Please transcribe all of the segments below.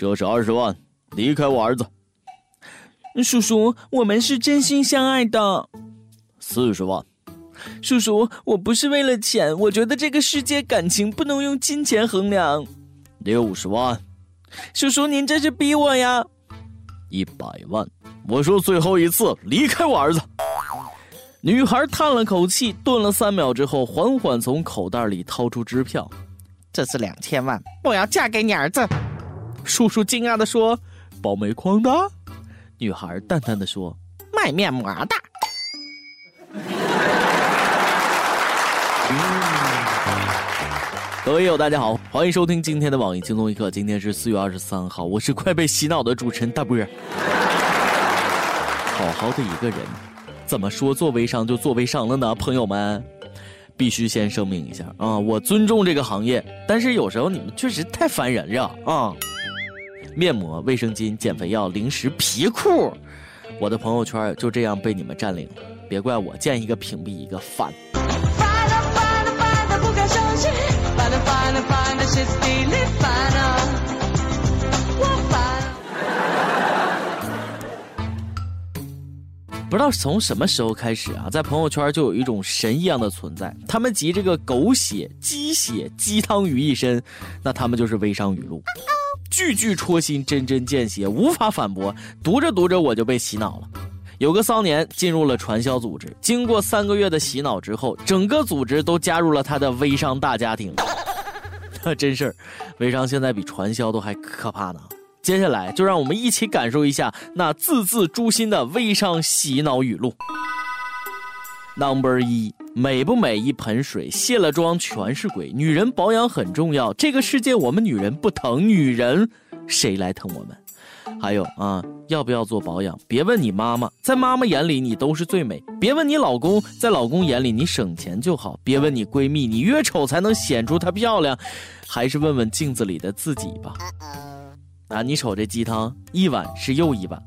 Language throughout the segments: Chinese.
这是二十万，离开我儿子。叔叔，我们是真心相爱的。四十万。叔叔，我不是为了钱，我觉得这个世界感情不能用金钱衡量。六十万。叔叔，您这是逼我呀。一百万。我说最后一次，离开我儿子。女孩叹了口气，顿了三秒之后，缓缓从口袋里掏出支票。这是两千万，我要嫁给你儿子。叔叔惊讶的说：“包煤矿的？”女孩淡淡的说：“卖面膜的。”各位友，大家好，欢迎收听今天的网易轻松一刻。今天是四月二十三号，我是快被洗脑的主持人大波。好好的一个人，怎么说做微商就做微商了呢？朋友们，必须先声明一下啊，我尊重这个行业，但是有时候你们确实太烦人了啊！面膜、卫生巾、减肥药、零食、皮裤，我的朋友圈就这样被你们占领了，别怪我见一个屏蔽一个烦。不知道从什么时候开始啊，在朋友圈就有一种神一样的存在，他们集这个狗血、鸡血、鸡汤于一身，那他们就是微商语录，句句戳心，针针见血，无法反驳。读着读着我就被洗脑了。有个骚年进入了传销组织，经过三个月的洗脑之后，整个组织都加入了他的微商大家庭。真事儿，微商现在比传销都还可怕呢。接下来就让我们一起感受一下那字字诛心的微商洗脑语录。Number 一，美不美一盆水，卸了妆全是鬼。女人保养很重要，这个世界我们女人不疼女人，谁来疼我们？还有啊，要不要做保养？别问你妈妈，在妈妈眼里你都是最美；别问你老公，在老公眼里你省钱就好；别问你闺蜜，你越丑才能显出她漂亮，还是问问镜子里的自己吧。啊，你瞅这鸡汤，一碗是又一碗。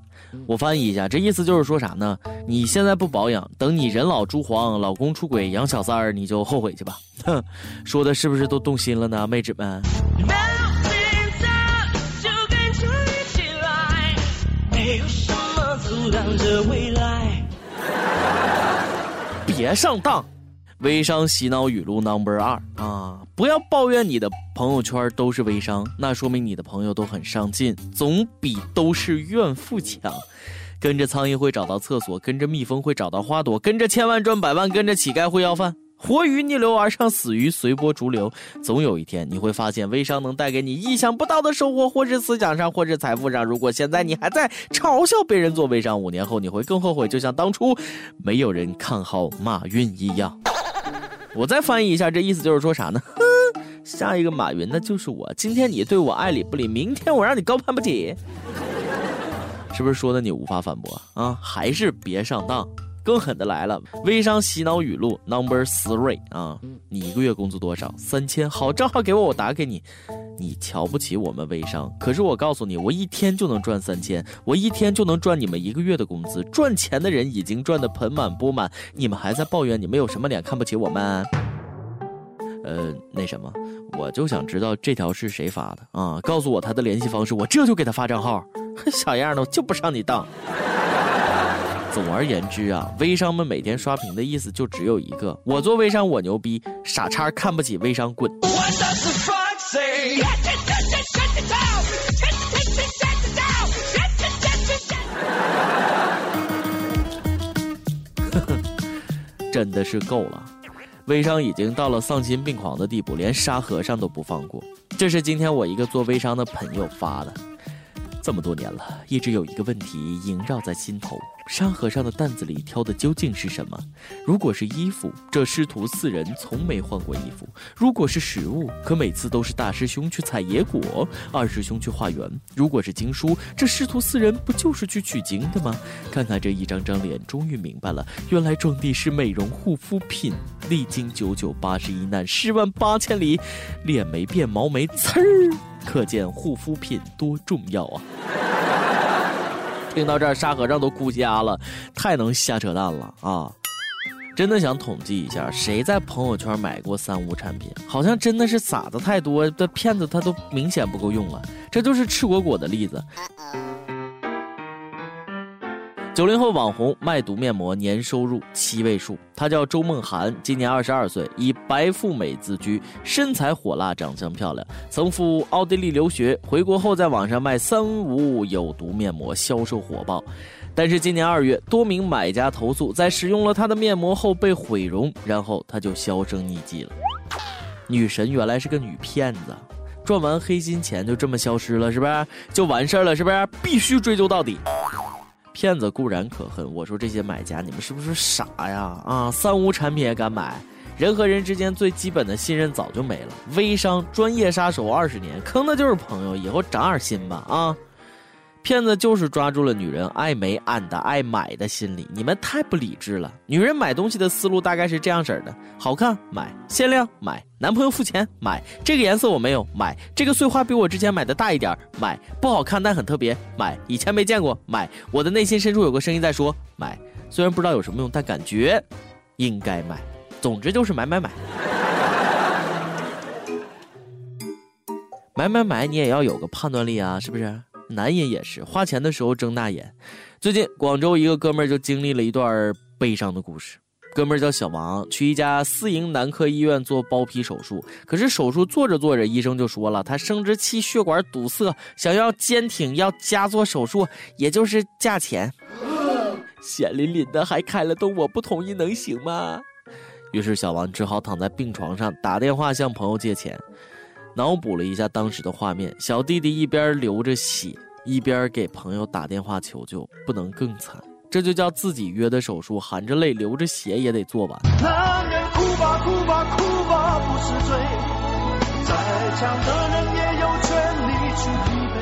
我翻译一下，这意思就是说啥呢？你现在不保养，等你人老珠黄，老公出轨养小三儿，你就后悔去吧。哼，说的是不是都动心了呢，妹纸们？别上当。微商洗脑语录 Number 二啊！不要抱怨你的朋友圈都是微商，那说明你的朋友都很上进，总比都是怨妇强。跟着苍蝇会找到厕所，跟着蜜蜂会找到花朵，跟着千万赚百万，跟着乞丐会要饭。活鱼逆流而上，死鱼随波逐流。总有一天，你会发现微商能带给你意想不到的收获，或是思想上，或是财富上。如果现在你还在嘲笑别人做微商，五年后你会更后悔，就像当初没有人看好马云一样。我再翻译一下，这意思就是说啥呢？下一个马云的就是我。今天你对我爱理不理，明天我让你高攀不起，是不是说的你无法反驳啊？还是别上当。更狠的来了，微商洗脑语录 Number Three 啊，你一个月工资多少？三千。好，账号给我，我打给你。你瞧不起我们微商，可是我告诉你，我一天就能赚三千，我一天就能赚你们一个月的工资。赚钱的人已经赚得盆满钵满，你们还在抱怨，你们有什么脸看不起我们？呃，那什么，我就想知道这条是谁发的啊？告诉我他的联系方式，我这就给他发账号。小样的，我就不上你当。总而言之啊，微商们每天刷屏的意思就只有一个：我做微商我牛逼，傻叉看不起微商滚。真的是够了，微商已经到了丧心病狂的地步，连沙和尚都不放过。这是今天我一个做微商的朋友发的。这么多年了，一直有一个问题萦绕在心头：沙和尚的担子里挑的究竟是什么？如果是衣服，这师徒四人从没换过衣服；如果是食物，可每次都是大师兄去采野果，二师兄去化缘；如果是经书，这师徒四人不就是去取经的吗？看看这一张张脸，终于明白了，原来种地是美容护肤品。历经九九八十一难，十万八千里，脸没变，毛没呲儿。可见护肤品多重要啊！听到这儿，沙和尚都哭瞎了，太能瞎扯淡了啊！真的想统计一下，谁在朋友圈买过三无产品？好像真的是傻子太多的骗子，他都明显不够用了。这就是赤果果的例子。九零后网红卖毒面膜，年收入七位数。她叫周梦涵，今年二十二岁，以白富美自居，身材火辣，长相漂亮，曾赴奥地利留学，回国后在网上卖三无有毒面膜，销售火爆。但是今年二月，多名买家投诉，在使用了她的面膜后被毁容，然后她就销声匿迹了。女神原来是个女骗子，赚完黑心钱就这么消失了，是不是？就完事儿了，是不是？必须追究到底。骗子固然可恨，我说这些买家，你们是不是傻呀？啊，三无产品也敢买？人和人之间最基本的信任早就没了。微商专业杀手二十年，坑的就是朋友，以后长点心吧啊！骗子就是抓住了女人爱美俺的爱买的心理，你们太不理智了。女人买东西的思路大概是这样式的：好看买，限量买，男朋友付钱买，这个颜色我没有买，这个碎花比我之前买。的大一点买，不好看但很特别买，以前没见过买，我的内心深处有个声音在说买，虽然不知道有什么用，但感觉应该买。总之就是买买买，买买买，你也要有个判断力啊，是不是？男人也是花钱的时候睁大眼。最近广州一个哥们儿就经历了一段悲伤的故事。哥们儿叫小王，去一家私营男科医院做包皮手术。可是手术做着做着，医生就说了，他生殖器血管堵塞，想要坚挺，要加做手术，也就是价钱。血淋淋的还开了洞，我不同意能行吗？于是小王只好躺在病床上打电话向朋友借钱。脑补了一下当时的画面，小弟弟一边流着血，一边给朋友打电话求救，不能更惨。这就叫自己约的手术，含着泪流着血也得做完。男人哭吧哭吧哭吧不是罪，再强的人也有权利去疲惫。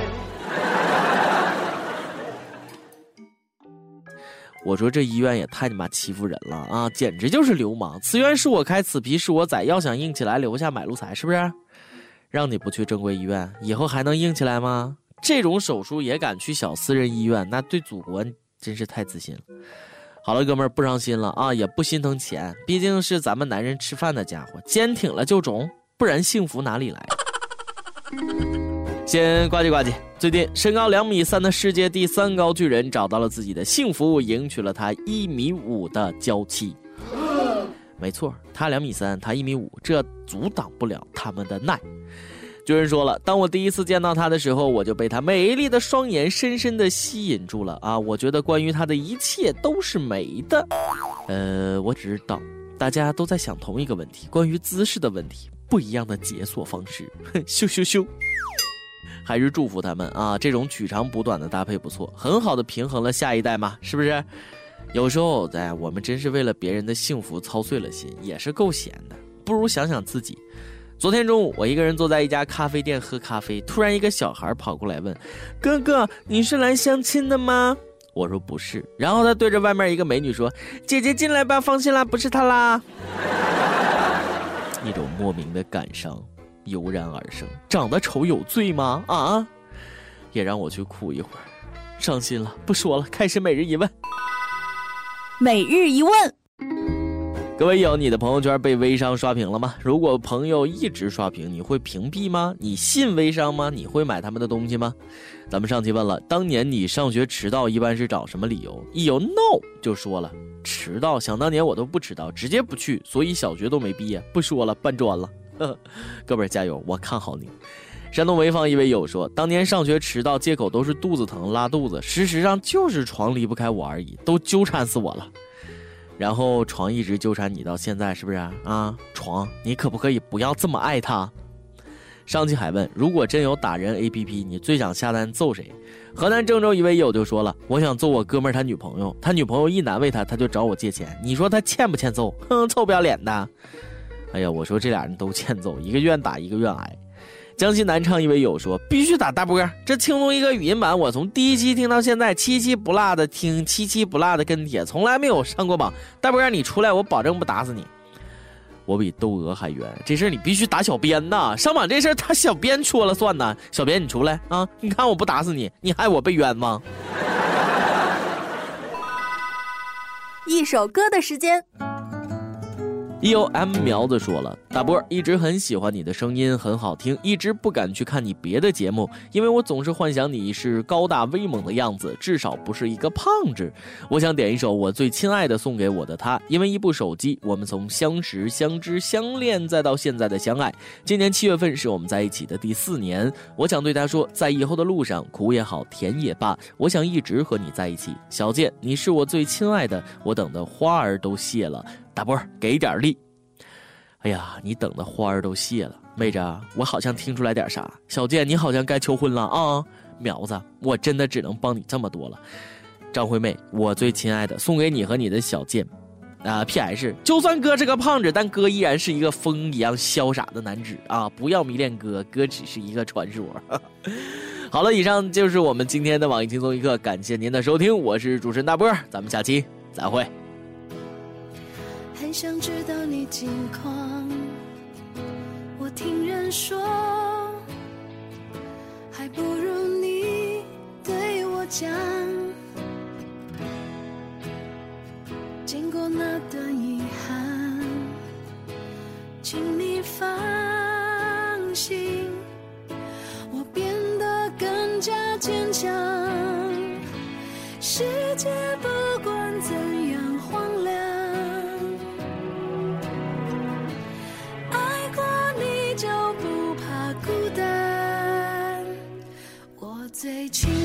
我说这医院也太你妈欺负人了啊，简直就是流氓！此院是我开，此皮是我宰，要想硬起来，留下买路财，是不是？让你不去正规医院，以后还能硬起来吗？这种手术也敢去小私人医院，那对祖国真是太自信了。好了，哥们儿不伤心了啊，也不心疼钱，毕竟是咱们男人吃饭的家伙，坚挺了就中，不然幸福哪里来？先呱唧呱唧。最近，身高两米三的世界第三高巨人找到了自己的幸福，迎娶了他一米五的娇妻。没错，他两米三，他一米五，这阻挡不了他们的耐。巨人说了：“当我第一次见到他的时候，我就被他美丽的双眼深深的吸引住了啊！我觉得关于他的一切都是美的。呃，我知道大家都在想同一个问题，关于姿势的问题，不一样的解锁方式。咻咻咻，还是祝福他们啊！这种取长补短的搭配不错，很好的平衡了下一代嘛，是不是？”有时候，在我们真是为了别人的幸福操碎了心，也是够闲的。不如想想自己。昨天中午，我一个人坐在一家咖啡店喝咖啡，突然一个小孩跑过来问：“哥哥，你是来相亲的吗？”我说：“不是。”然后他对着外面一个美女说：“姐姐进来吧，放心啦，不是他啦。”一种莫名的感伤油然而生。长得丑有罪吗？啊！也让我去哭一会儿，伤心了，不说了，开始每日一问。每日一问，各位有你的朋友圈被微商刷屏了吗？如果朋友一直刷屏，你会屏蔽吗？你信微商吗？你会买他们的东西吗？咱们上期问了，当年你上学迟到一般是找什么理由？一有 no 就说了迟到，想当年我都不迟到，直接不去，所以小学都没毕业。不说了，搬砖了。哥们加油，我看好你。山东潍坊一位友说：“当年上学迟到，借口都是肚子疼、拉肚子，事实上就是床离不开我而已，都纠缠死我了。然后床一直纠缠你到现在，是不是啊？床，你可不可以不要这么爱他？”上期还问：“如果真有打人 APP，你最想下单揍谁？”河南郑州一位友就说了：“我想揍我哥们儿他女朋友，他女朋友一难为他，他就找我借钱，你说他欠不欠揍？哼，臭不要脸的！哎呀，我说这俩人都欠揍，一个愿打，一个愿挨。”江西南昌一位友说：“必须打大波，这轻松一个语音版，我从第一期听到现在，七期不落的听，七期不落的跟帖，从来没有上过榜。大波你出来，我保证不打死你。我比窦娥还冤，这事儿你必须打小编呐！上榜这事儿他小编说了算呐！小编你出来啊！你看我不打死你，你害我被冤吗。一首歌的时间。” E O M 苗子说了，大波一直很喜欢你的声音，很好听，一直不敢去看你别的节目，因为我总是幻想你是高大威猛的样子，至少不是一个胖子。我想点一首我最亲爱的送给我的他，因为一部手机，我们从相识、相知、相恋，再到现在的相爱。今年七月份是我们在一起的第四年，我想对他说，在以后的路上，苦也好，甜也罢，我想一直和你在一起。小健，你是我最亲爱的，我等的花儿都谢了。大波给点力。哎呀，你等的花儿都谢了，妹子，我好像听出来点啥。小健，你好像该求婚了啊！苗子，我真的只能帮你这么多了。张惠妹，我最亲爱的，送给你和你的小健。啊，P.S. 就算哥是个胖子，但哥依然是一个风一样潇洒的男子啊！不要迷恋哥，哥只是一个传说。好了，以上就是我们今天的网易轻松一刻，感谢您的收听，我是主持人大波，咱们下期再会。想知道你近况，我听人说，还不如你对我讲。经过那段遗憾，请你放心，我变得更加坚强。世界最亲